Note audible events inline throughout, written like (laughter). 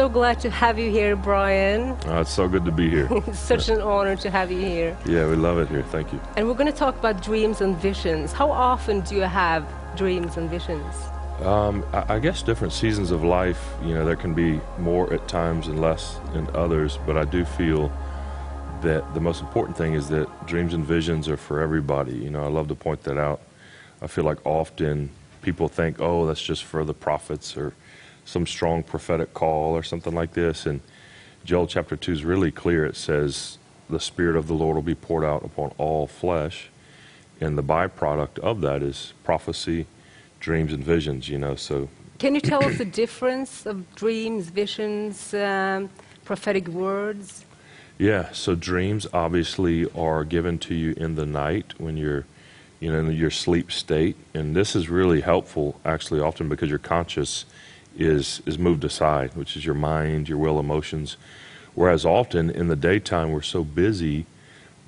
so glad to have you here, Brian. Oh, (laughs) it's so good to be here. (laughs) It's such an honor to have you here. yeah, we love it here. Thank you. And we're going to talk about dreams and visions. How often do you have dreams and visions? Um, I, I guess different seasons of life, you know, there can be more at times and less in others, but I do feel that the most important thing is that dreams and visions are for everybody. You know, I love to point that out. I feel like often people think, oh, that's just for the prophets or some strong prophetic call or something like this. And Joel chapter 2 is really clear. It says, the Spirit of the Lord will be poured out upon all flesh. And the byproduct of that is prophecy, dreams, and visions, you know. So, Can you tell us the difference of dreams, visions, um, prophetic words? yeah, so dreams obviously are given to you in the night when you're, you know, in your sleep state. And this is really helpful, actually, often because you're conscious is, is moved aside, which is your mind, your will, emotions. Whereas often in the daytime, we're so busy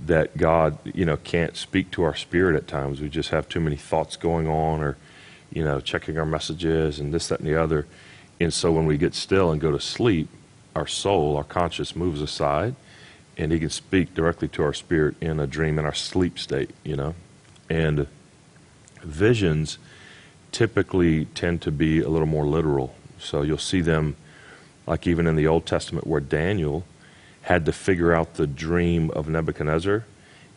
that God, you know, can't speak to our spirit at times. We just have too many thoughts going on or, you know, checking our messages and this, that, and the other. And so when we get still and go to sleep, our soul, our conscious moves aside and he can speak directly to our spirit in a dream in our sleep state, you know. And visions typically tend to be a little more literal. So you'll see them like even in the Old Testament where Daniel had to figure out the dream of Nebuchadnezzar.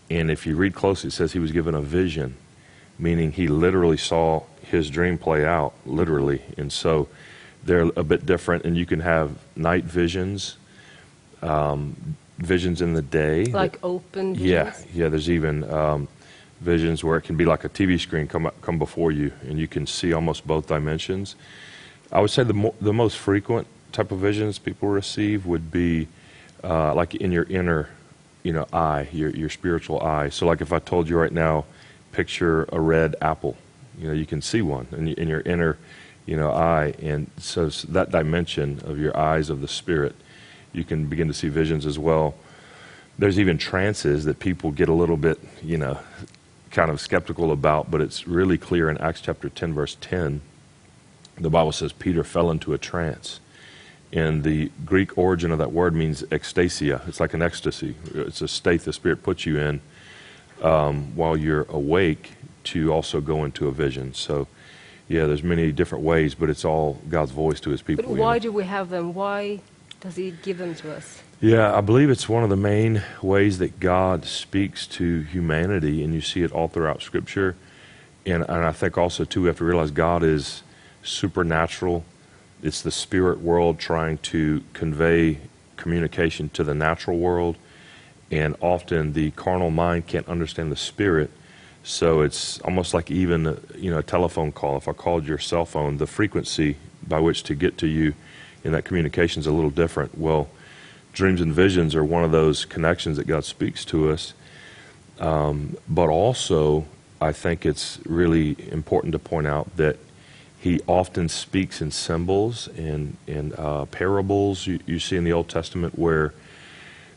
And if you read closely, it says he was given a vision, meaning he literally saw his dream play out, literally. And so they're a bit different, and you can have night visions, um, visions in the day. Like open visions? Yeah, yeah. There's even um, visions where it can be like a TV screen come up- come before you, and you can see almost both dimensions. I would say the mo- the most frequent type of visions people receive would be uh, like in your inner, you know, eye, your your spiritual eye. So, like if I told you right now, picture a red apple, you know, you can see one in, in your inner, you know, eye, and so that dimension of your eyes of the spirit, you can begin to see visions as well there's even trances that people get a little bit, you know, kind of skeptical about, but it's really clear in Acts chapter 10, verse 10. The Bible says Peter fell into a trance. And the Greek origin of that word means ecstasia. It's like an ecstasy. It's a state the Spirit puts you in um, while you're awake to also go into a vision. So, yeah, there's many different ways, but it's all God's voice to His people. But you know. why do we have them? Why does He give them to us? Yeah, I believe it's one of the main ways that God speaks to humanity, and you see it all throughout Scripture. And, and I think also, too, we have to realize God is supernatural. It's the spirit world trying to convey communication to the natural world. And often the carnal mind can't understand the spirit. So it's almost like even you know a telephone call. If I called your cell phone, the frequency by which to get to you in that communication is a little different. Well, dreams and visions are one of those connections that God speaks to us. Um, but also, I think it's really important to point out that He often speaks in symbols and in uh, parables. You, you see in the Old Testament where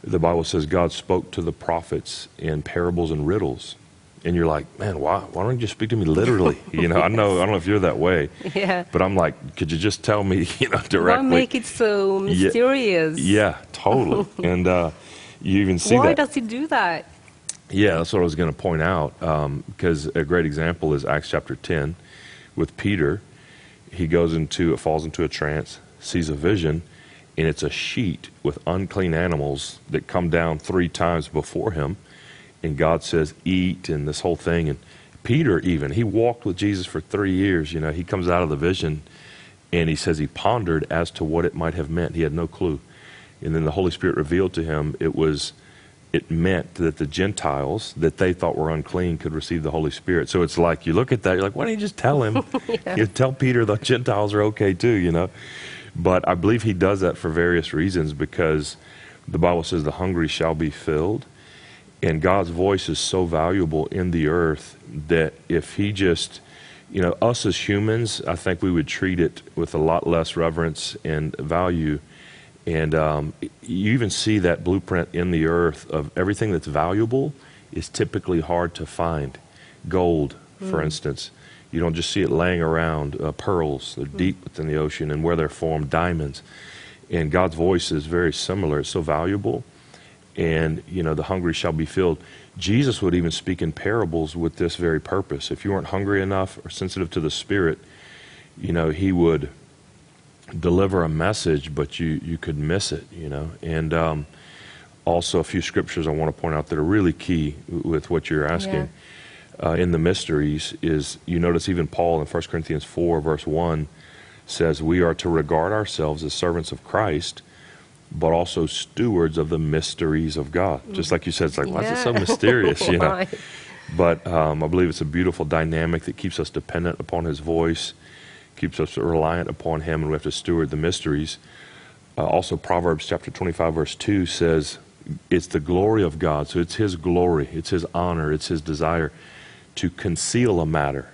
the Bible says God spoke to the prophets in parables and riddles. And you're like, man, why, why don't you just speak to me literally? (laughs) You know, I know, I don't know if you're that way, Yeah. but I'm like, could you just tell me, (laughs) you know, directly? Why make it so Yeah. mysterious? Yeah, totally. (laughs) and uh, you even see Why that. Why does He do that? Yeah, that's what I was going to point out. Because a great example is Acts chapter 10 with Peter. He goes into, it falls into a trance, sees a vision, and it's a sheet with unclean animals that come down three times before him. And God says, eat, and this whole thing. And Peter, even, he walked with Jesus for three years. You know, he comes out of the vision and he says he pondered as to what it might have meant. He had no clue. And then the Holy Spirit revealed to him it was it meant that the Gentiles that they thought were unclean could receive the Holy Spirit. So it's like you look at that, you're like, why don't you just tell him? (laughs) You tell Peter the Gentiles are okay too, you know. But I believe he does that for various reasons because the Bible says the hungry shall be filled. And God's voice is so valuable in the earth that if he just you know, us as humans, I think we would treat it with a lot less reverence and value. And um, you even see that blueprint in the earth of everything that's valuable is typically hard to find. Gold, for instance, you don't just see it laying around. Uh, pearls, they're deep within the ocean, and where they're formed, diamonds. And God's voice is very similar. It's so valuable. And, you know, the hungry shall be filled. Jesus would even speak in parables with this very purpose. If you weren't hungry enough or sensitive to the Spirit, you know, he would deliver a message, but you, you could miss it, you know. And um, also, a few scriptures I want to point out that are really key with what you're asking. Uh, in the mysteries is you notice even Paul in 1 Corinthians 4, verse 1 says, We are to regard ourselves as servants of Christ, but also stewards of the mysteries of God. Just like you said, it's like, why is it so (laughs) mysterious? You know? But um, I believe it's a beautiful dynamic that keeps us dependent upon His voice, keeps us reliant upon Him, and we have to steward the mysteries. Uh, also, Proverbs chapter 25, verse 2 says, It's the glory of God. So it's His glory, it's His honor, it's His desire to conceal a matter,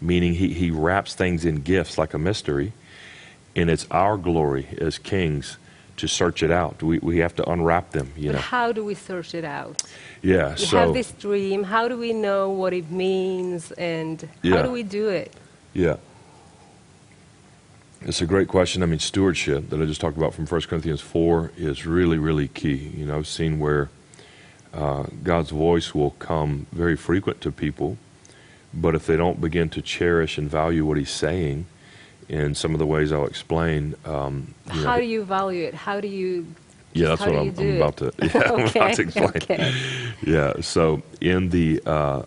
meaning he, he wraps things in gifts like a mystery, and it's our glory as kings to search it out. We, we have to unwrap them, you But know. how do we search it out? Yeah, We so. have this dream. How do we know what it means, and Yeah. how do we do it? Yeah. It's a great question. I mean, stewardship that I just talked about from 1 Corinthians 4 is really, really key. You know, I've seen where uh, God's voice will come very frequent to people, but if they don't begin to cherish and value what He's saying in some of the ways I'll explain, um, you know, How do you value it? How do you? yeah, that's what I'm, I'm about to. (laughs) Yeah, I'm okay. about to explain. Okay. Yeah. So in the uh,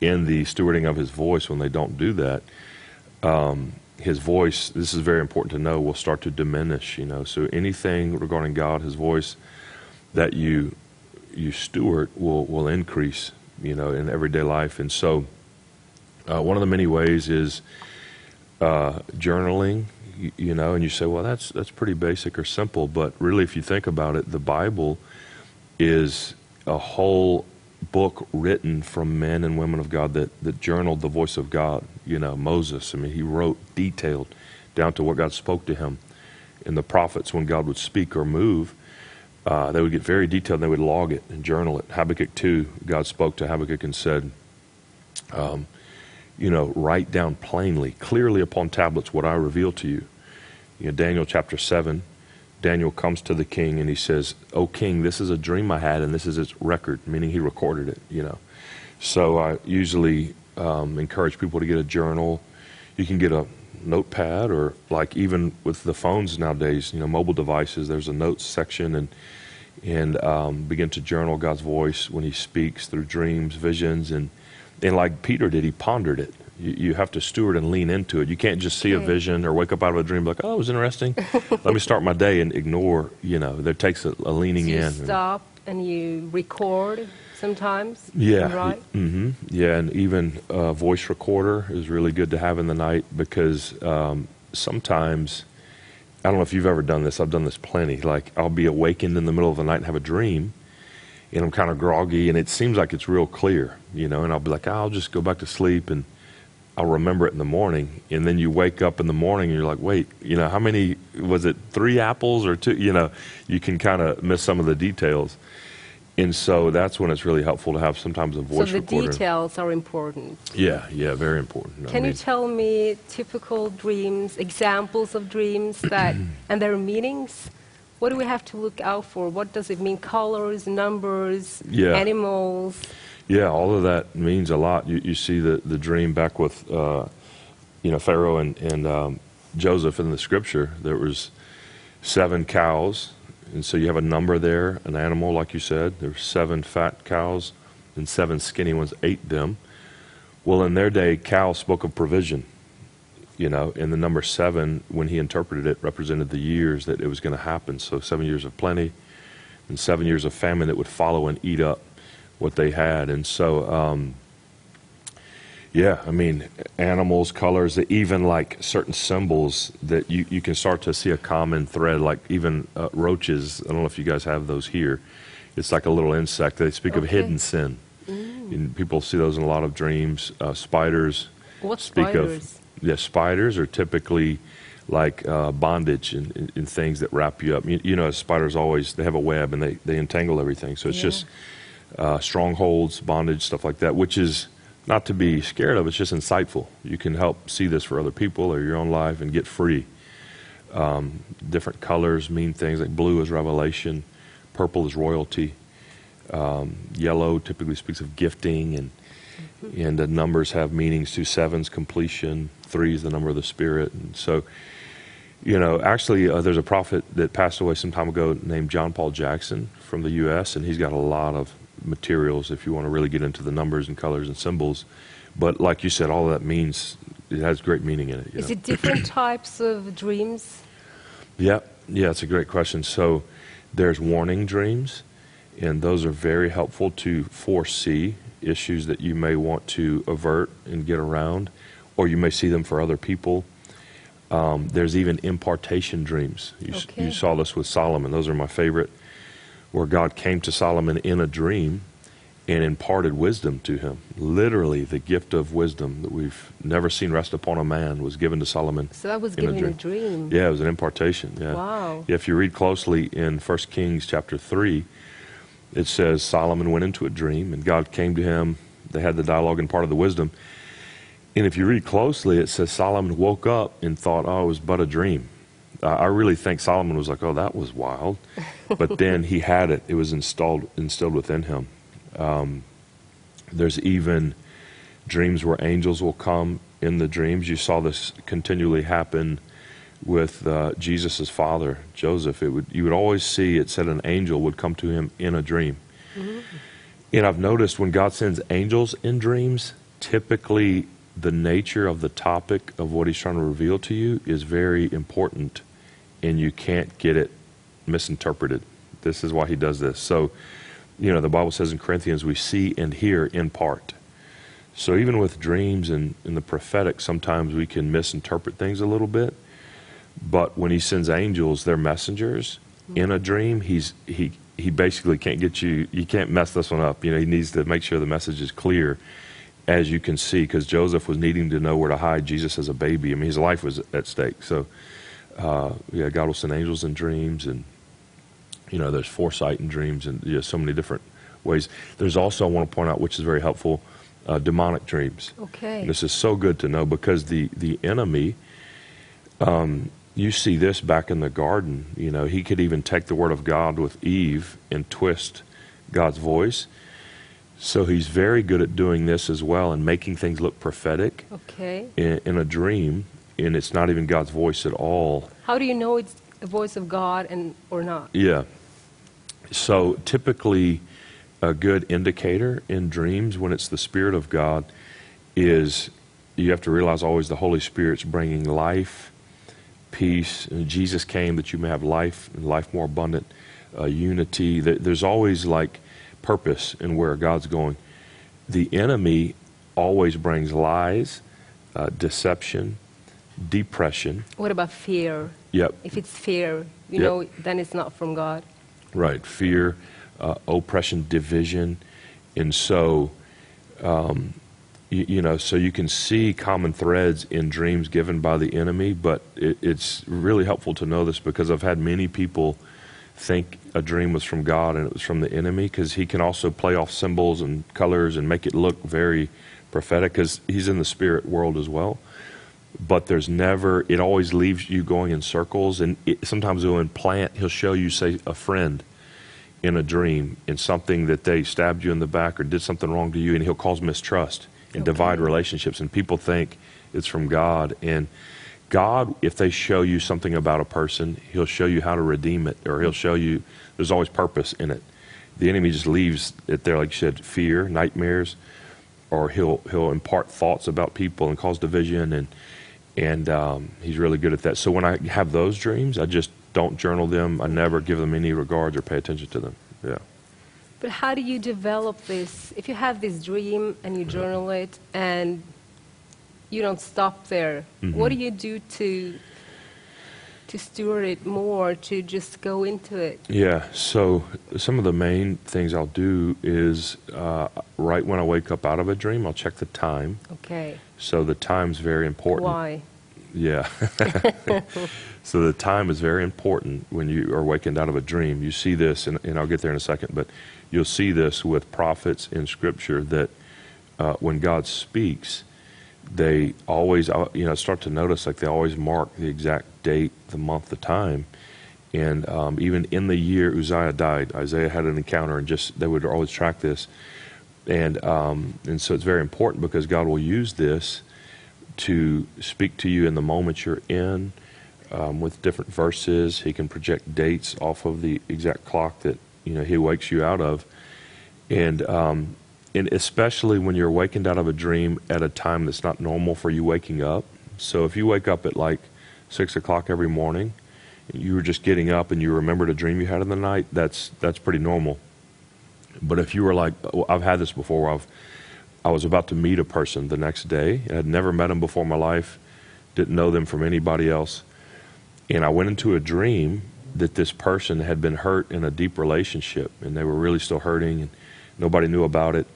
in the stewarding of his voice, when they don't do that, um, his voice. This is very important to know. Will start to diminish. You know. So anything regarding God, his voice, that you you steward will will increase. You know, in everyday life, and so uh, one of the many ways is uh, journaling. You, you know, and you say, well, that's that's pretty basic or simple, but really, if you think about it, the Bible is a whole book written from men and women of God that, that journaled the voice of God. You know, Moses, I mean, he wrote detailed down to what God spoke to him. And the prophets, when God would speak or move, uh, they would get very detailed and they would log it and journal it. Habakkuk 2, God spoke to Habakkuk and said, um, you know, write down plainly, clearly upon tablets what I reveal to you. You know, Daniel chapter 7, Daniel comes to the king and he says, "O king, this is a dream I had, and this is its record," meaning he recorded it. You know, so I usually um, encourage people to get a journal. You can get a notepad, or like even with the phones nowadays, you know, mobile devices. There's a notes section, and and um, begin to journal God's voice when He speaks through dreams, visions, and and like Peter did, he pondered it. You, you have to steward and lean into it. You can't just see a vision or wake up out of a dream like, oh, it was interesting. (laughs) Let me start my day and ignore. You know, there takes a, a leaning So you in. stop and you record sometimes. Yeah. Right. hmm Yeah, and even a voice recorder is really good to have in the night because um, sometimes I don't know if you've ever done this. I've done this plenty. Like I'll be awakened in the middle of the night and have a dream, and I'm kind of groggy, and it seems like it's real clear, you know. And I'll be like, ah, I'll just go back to sleep, and I'll remember it in the morning. And then you wake up in the morning, and you're like, wait, you know, how many was it? Three apples or two? You know, you can kind of miss some of the details. And so that's when it's really helpful to have sometimes a voice. So the recorder. details are important. Yeah, yeah, very important. I Can you tell me typical dreams, examples of dreams that and their meanings? What do we have to look out for? What does it mean? Colors, numbers, Yeah. animals. yeah, all of that means a lot. You, you see the, the dream back with, uh, you know, Pharaoh and, and um, Joseph in the scripture. There was seven cows, and so you have a number there, an animal, like you said. There were seven fat cows, and seven skinny ones ate them. Well, in their day, cow spoke of provision, you know, and the number seven, when he interpreted it, represented the years that it was going to happen. So seven years of plenty and seven years of famine that would follow and eat up what they had. And so, um, yeah, I mean, animals, colors, even like certain symbols that you, you can start to see a common thread, like even uh, roaches. I don't know if you guys have those here. It's like a little insect. They speak of hidden sin. And people see those in a lot of dreams. Uh, spiders What speak spiders? of yeah spiders are typically like uh, bondage and, and, things that wrap you up you, you know spiders always they have a web and they, they entangle everything so it's Yeah. just uh, strongholds bondage stuff like that which is not to be scared of it's just insightful you can help see this for other people or your own life and get free Um, different colors mean things like blue is revelation, purple is royalty, um, yellow typically speaks of gifting, and and the numbers have meanings too. Seven's completion, three is the number of the spirit, and so you know, actually, uh, there's a prophet that passed away some time ago named John Paul Jackson from the U.S., and he's got a lot of materials if you want to really get into the numbers and colors and symbols. But like you said, all that means it has great meaning in it. you Is know. it different (clears throat) types of dreams? Yeah, yeah, it's a great question. So there's warning dreams, and those are very helpful to foresee issues that you may want to avert and get around, or you may see them for other people. Um, there's even impartation dreams. You, Okay. you saw this with Solomon. Those are my favorite, where God came to Solomon in a dream and imparted wisdom to him. Literally, the gift of wisdom that we've never seen rest upon a man was given to Solomon. So that was In a given in a dream. Yeah, it was an impartation. Yeah. Wow. If you read closely in 1 Kings chapter 3, it says Solomon went into a dream and God came to him. They had the dialogue and part of the wisdom. And if you read closely, it says Solomon woke up and thought, oh, it was but a dream. Uh, I really think Solomon was like, oh, that was wild. But (laughs) then he had it, it was installed, instilled within him. Um, there's even dreams where angels will come in the dreams. You saw this continually happen with uh, Jesus' father, Joseph. It would you would always see it said an angel would come to him in a dream. And I've noticed when God sends angels in dreams, typically the nature of the topic of what he's trying to reveal to you is very important and you can't get it misinterpreted. This is why he does this. So, you know, the Bible says in Corinthians, we see and hear in part. So even with dreams and, and the prophetic, sometimes we can misinterpret things a little bit. But when he sends angels, they're messengers in a dream. He's he he basically can't get you. You can't mess this one up. You know, he needs to make sure the message is clear, as you can see, because Joseph was needing to know where to hide Jesus as a baby. I mean, his life was at stake. So, uh, yeah, God will send angels in dreams, and you know, there's foresight in dreams, and yeah, so many different ways. There's also I want to point out, which is very helpful, uh, demonic dreams. Okay. And this is so good to know because the the enemy, um, you see this back in the garden. You know, he could even take the word of God with Eve and twist God's voice. So he's very good at doing this as well and making things look prophetic Okay. in, in a dream, and it's not even God's voice at all. How do you know it's the voice of God and or not? Yeah. So typically, a good indicator in dreams when it's the Spirit of God is you have to realize always the Holy Spirit's bringing life, peace. And Jesus came that you may have life and life more abundant, uh, unity. There's always like purpose and where God's going. The enemy always brings lies, uh, deception, depression. What about fear? Yep. If it's fear, you Yep. know, then it's not from God. Right, fear, uh, oppression, division, and so, um, you, you know, so you can see common threads in dreams given by the enemy. But it, it's really helpful to know this because I've had many people think a dream was from God and it was from the enemy because he can also play off symbols and colors and make it look very prophetic because he's in the spirit world as well. But there's never it always leaves you going in circles and it, sometimes he'll implant he'll show you say a friend in a dream in something that they stabbed you in the back or did something wrong to you and he'll cause mistrust and divide relationships and people think it's from god and god if they show you something about a person he'll show you how to redeem it or he'll show you there's always purpose in it the enemy just leaves it there like you said fear nightmares or he'll he'll impart thoughts about people and cause division and and um, he's really good at that. So when I have those dreams, I just don't journal them. I never give them any regards or pay attention to them. Yeah. But how do you develop this? If you have this dream and you journal it and you don't stop there, what do Mm-hmm. you do to to steward it more, to just go into it? Yeah. So some of the main things I'll do is uh, right when I wake up out of a dream, I'll check the time. Okay. So the time's very important. Why? Yeah. (laughs) so the time is very important when you are wakened out of a dream. You see this, and, and I'll get there in a second, but you'll see this with prophets in Scripture that uh, when God speaks, they always, uh, you know, start to notice like they always mark the exact date, the month, the time. And um, even in the year Uzziah died, Isaiah had an encounter, and just they would always track this. And um, and so it's very important because God will use this to speak to you in the moment you're in um, with different verses. He can project dates off of the exact clock that you know He wakes you out of, and um, and especially when you're awakened out of a dream at a time that's not normal for you waking up. So if you wake up at like six o'clock every morning, you were just getting up and you remembered a dream you had in the night, that's that's pretty normal. But if you were like, well, I've had this before, I've I was about to meet a person the next day. I had never met them before in my life, didn't know them from anybody else, and I went into a dream that this person had been hurt in a deep relationship, and they were really still hurting, and nobody knew about it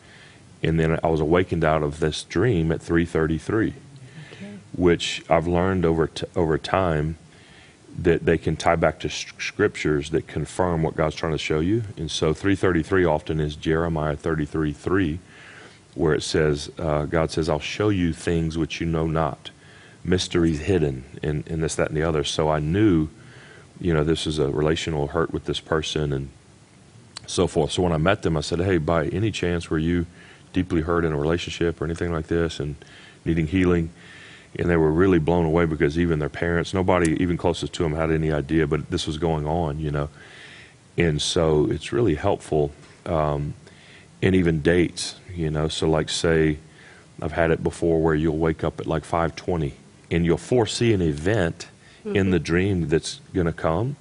and then I was awakened out of this dream at 3:33, okay. which I've learned over t- over time that they can tie back to scriptures that confirm what God's trying to show you. And so 333 often is Jeremiah 33:3, where it says, uh, God says, "I'll show you things which you know not, mysteries hidden, and, and this, that, and the other." So I knew, you know, this is a relational hurt with this person and so forth. So when I met them, I said, "Hey, by any chance were you?" Deeply hurt in a relationship or anything like this and needing healing. And they were really blown away because even their parents, nobody even closest to them had any idea, but this was going on, you know. And so it's really helpful. Um, and even dates, you know. So, like, say, I've had it before where you'll wake up at like 5:20 and you'll foresee an event mm-hmm. in the dream that's going to come,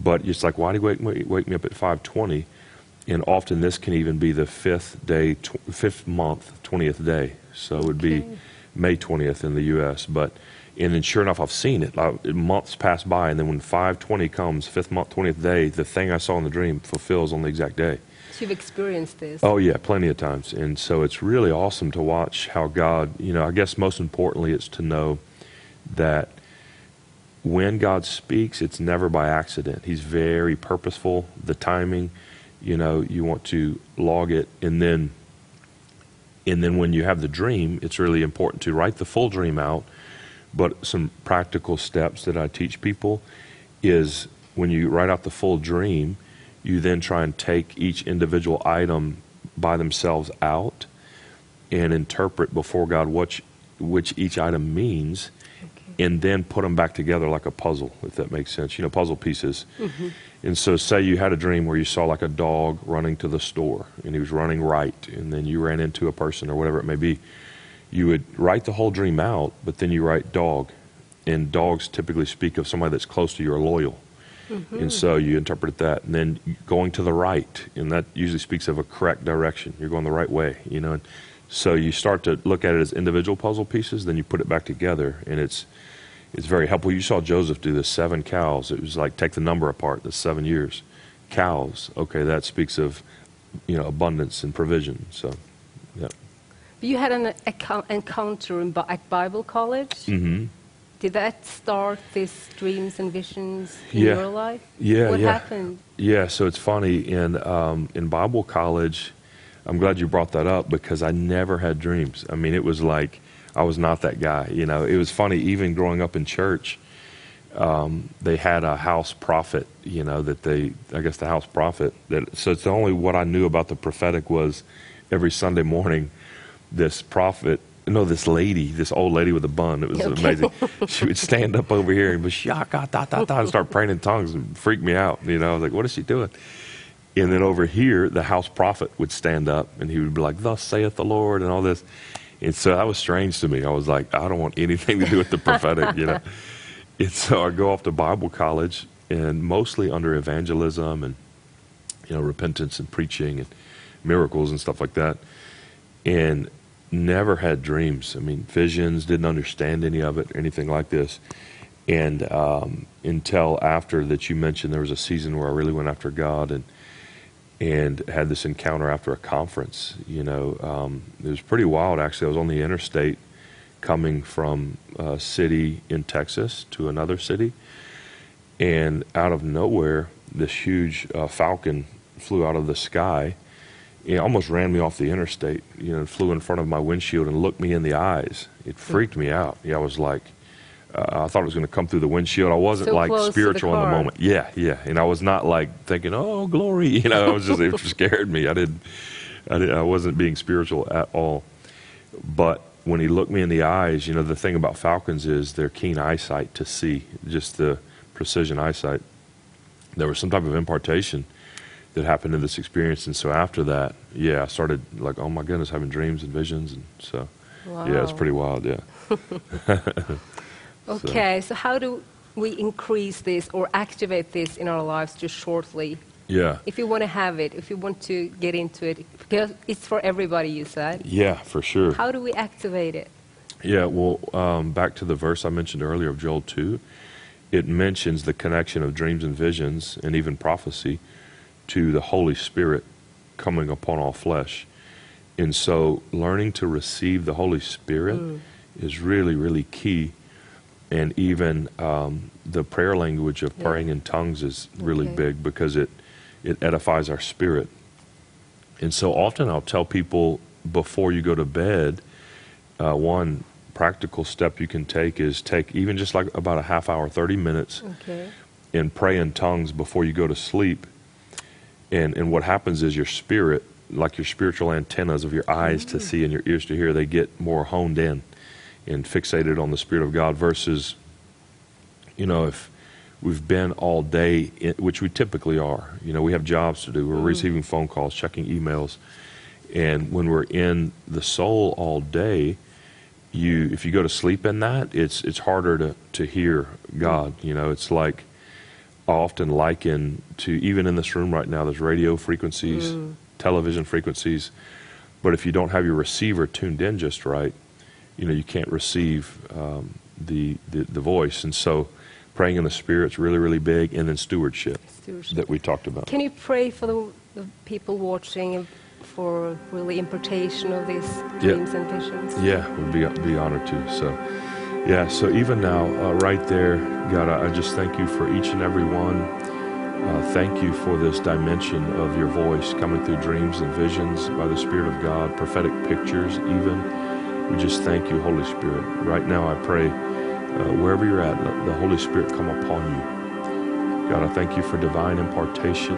but it's like, why do you wake, wake me up at 5:20? And often this can even be the fifth day, tw- fifth month, twentieth day. So it would be May twentieth in the U.S. But and then sure enough, I've seen it. Like, months pass by, and then when five twenty comes, fifth month, twentieth day, the thing I saw in the dream fulfills on the exact day. So you've experienced this. Oh yeah, plenty of times, and so it's really awesome to watch how God. You know, I guess most importantly, it's to know that when God speaks, it's never by accident. He's very purposeful. The timing you know you want to log it and then and then when you have the dream it's really important to write the full dream out but some practical steps that i teach people is when you write out the full dream you then try and take each individual item by themselves out and interpret before god which, which each item means. And then put them back together like a puzzle if that makes sense you know puzzle pieces mm-hmm. And so, say you had a dream where you saw like a dog running to the store and he was running right, and then you ran into a person or whatever it may be. You would write the whole dream out, but then you write dog. And dogs typically speak of somebody that's close to you or loyal. Mm-hmm. And so you interpret that. And then going to the right, and that usually speaks of a correct direction. You're going the right way, you know. And so you start to look at it as individual puzzle pieces, then you put it back together, and it's it's very helpful. You saw Joseph do the seven cows. It was like take the number apart, the seven years. Cows, okay, that speaks of you know abundance and provision. So, yeah. You had an encounter in, at Bible college. Mm-hmm. Did that start these dreams and visions in yeah. your life? Yeah. What yeah. happened? Yeah. So it's funny in um, in Bible college. I'm glad you brought that up because I never had dreams. I mean, it was like I was not that guy. You know, it was funny. Even growing up in church, um, they had a house prophet. You know that they, I guess the house prophet. That so it's the only what I knew about the prophetic was every Sunday morning, this prophet. No, this lady, this old lady with a bun. It was okay. amazing. she would stand up over here and be shaka da da da and start praying in tongues and freak me out. You know, I was like, what is she doing? And then over here, the house prophet would stand up and he would be like, "Thus saith the Lord," and all this. And so that was strange to me. I was like, I don't want anything to do with the prophetic, you know. (laughs) And so I go off to Bible college, and mostly under evangelism and you know repentance and preaching and miracles and stuff like that, and never had dreams. I mean, visions. Didn't understand any of it, anything like this. And um, until after that, you mentioned there was a season where I really went after God and and had this encounter after a conference. You know, um, it was pretty wild. Actually, I was on the interstate coming from a city in Texas to another city, and out of nowhere, this huge uh, falcon flew out of the sky, It almost ran me off the interstate, you know, flew in front of my windshield and looked me in the eyes. It freaked me out. Yeah, I was like, uh, I thought it was going to come through the windshield. I wasn't So like the spiritual in the moment. Yeah, yeah. And I was not like thinking, oh, glory. (laughs) You know, I was just, it just scared me. I didn't, I, didn't, I wasn't being spiritual at all. But when he looked me in the eyes, you know, the thing about falcons is their keen eyesight to see, just the precision eyesight. There was some type of impartation that happened in this experience. And so after that, yeah, I started like, oh my goodness, having dreams and visions. And so, yeah, it's Wow. pretty wild. Yeah. (laughs) Okay, so how do we increase this or activate this in our lives just shortly? Yeah. If you want to have it, if you want to get into it, because it's for everybody, you said. Yeah, for sure. How do we activate it? Yeah, well, um, back to the verse I mentioned earlier of Joel 2, it mentions the connection of dreams and visions and even prophecy to the Holy Spirit coming upon all flesh. And so learning to receive the Holy Spirit is really, really key. And even um, the prayer language of Yeah. praying in tongues is really Okay. big because it, it edifies our spirit. And so often I'll tell people before you go to bed, uh, one practical step you can take is take even just like about a half hour, 30 minutes, Okay. and pray in tongues before you go to sleep. And, and what happens is your spirit, like your spiritual antennas of your eyes to see and your ears to hear, they get more honed in and fixated on the Spirit of God versus, you know, if we've been all day, in, which we typically are, you know, we have jobs to do, we're mm-hmm. receiving phone calls, checking emails. And when we're in the soul all day, you if you go to sleep in that, it's it's harder to, to hear God. Mm-hmm. You know, it's like I often liken to even in this room right now, there's radio frequencies, mm. television frequencies, but if you don't have your receiver tuned in just right, you know, you can't receive um, the, the the voice. And so, praying in the Spirit's really really big, and then stewardship, Stewardship. that we talked about. Can you pray for the, the people watching for really impartation of these dreams and visions? Yeah, we'd be be honored to. So, yeah. So even now, uh, right there, God, I, I just thank you for each and every one. Uh, thank you for this dimension of your voice coming through dreams and visions by the Spirit of God, prophetic pictures, even. We just thank you, Holy Spirit. Right now, I pray, uh, wherever you're at, let the Holy Spirit come upon you. God, I thank you for divine impartation.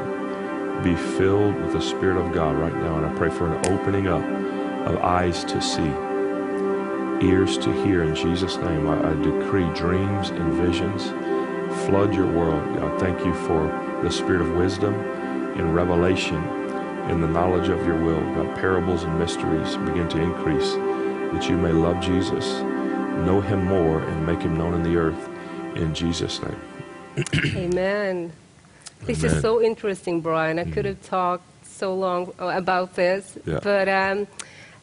Be filled with the Spirit of God right now, and I pray for an opening up of eyes to see, ears to hear. In Jesus' name, I, I decree dreams and visions. Flood your world. God, thank you for the spirit of wisdom and revelation in the knowledge of your will. God, parables and mysteries begin to increase that you may love Jesus, know him more, and make him known in the earth. In Jesus' name. (clears throat) Amen. This Amen. is so interesting, Brian. I could have talked so long about this, Yeah. but um,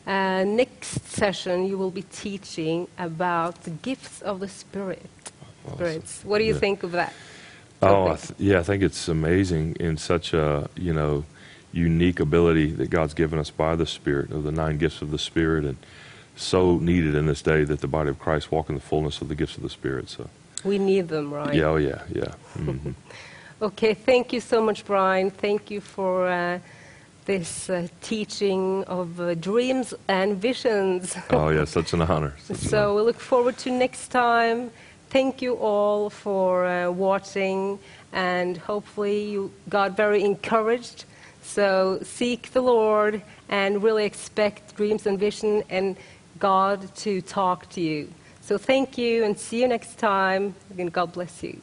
uh, next session you will be teaching about the gifts of the Spirit. Spirits. What do you Yeah. think of that? Oh, I th- yeah, I think it's amazing in such a you know unique ability that God's given us by the Spirit of the nine gifts of the Spirit, and so needed in this day that the body of Christ walk in the fullness of the gifts of the Spirit. So, we need them, right? yeah, oh yeah, yeah. hmm (laughs) Okay, thank you so much, Brian. Thank you for uh, this uh, teaching of uh, dreams and visions. oh yeah, such an honor. Such an honor. So we look forward to next time. Thank you all for uh, watching, and hopefully you got very encouraged. So seek the Lord and really expect dreams and vision and God to talk to you. So thank you and see you next time. And God bless you.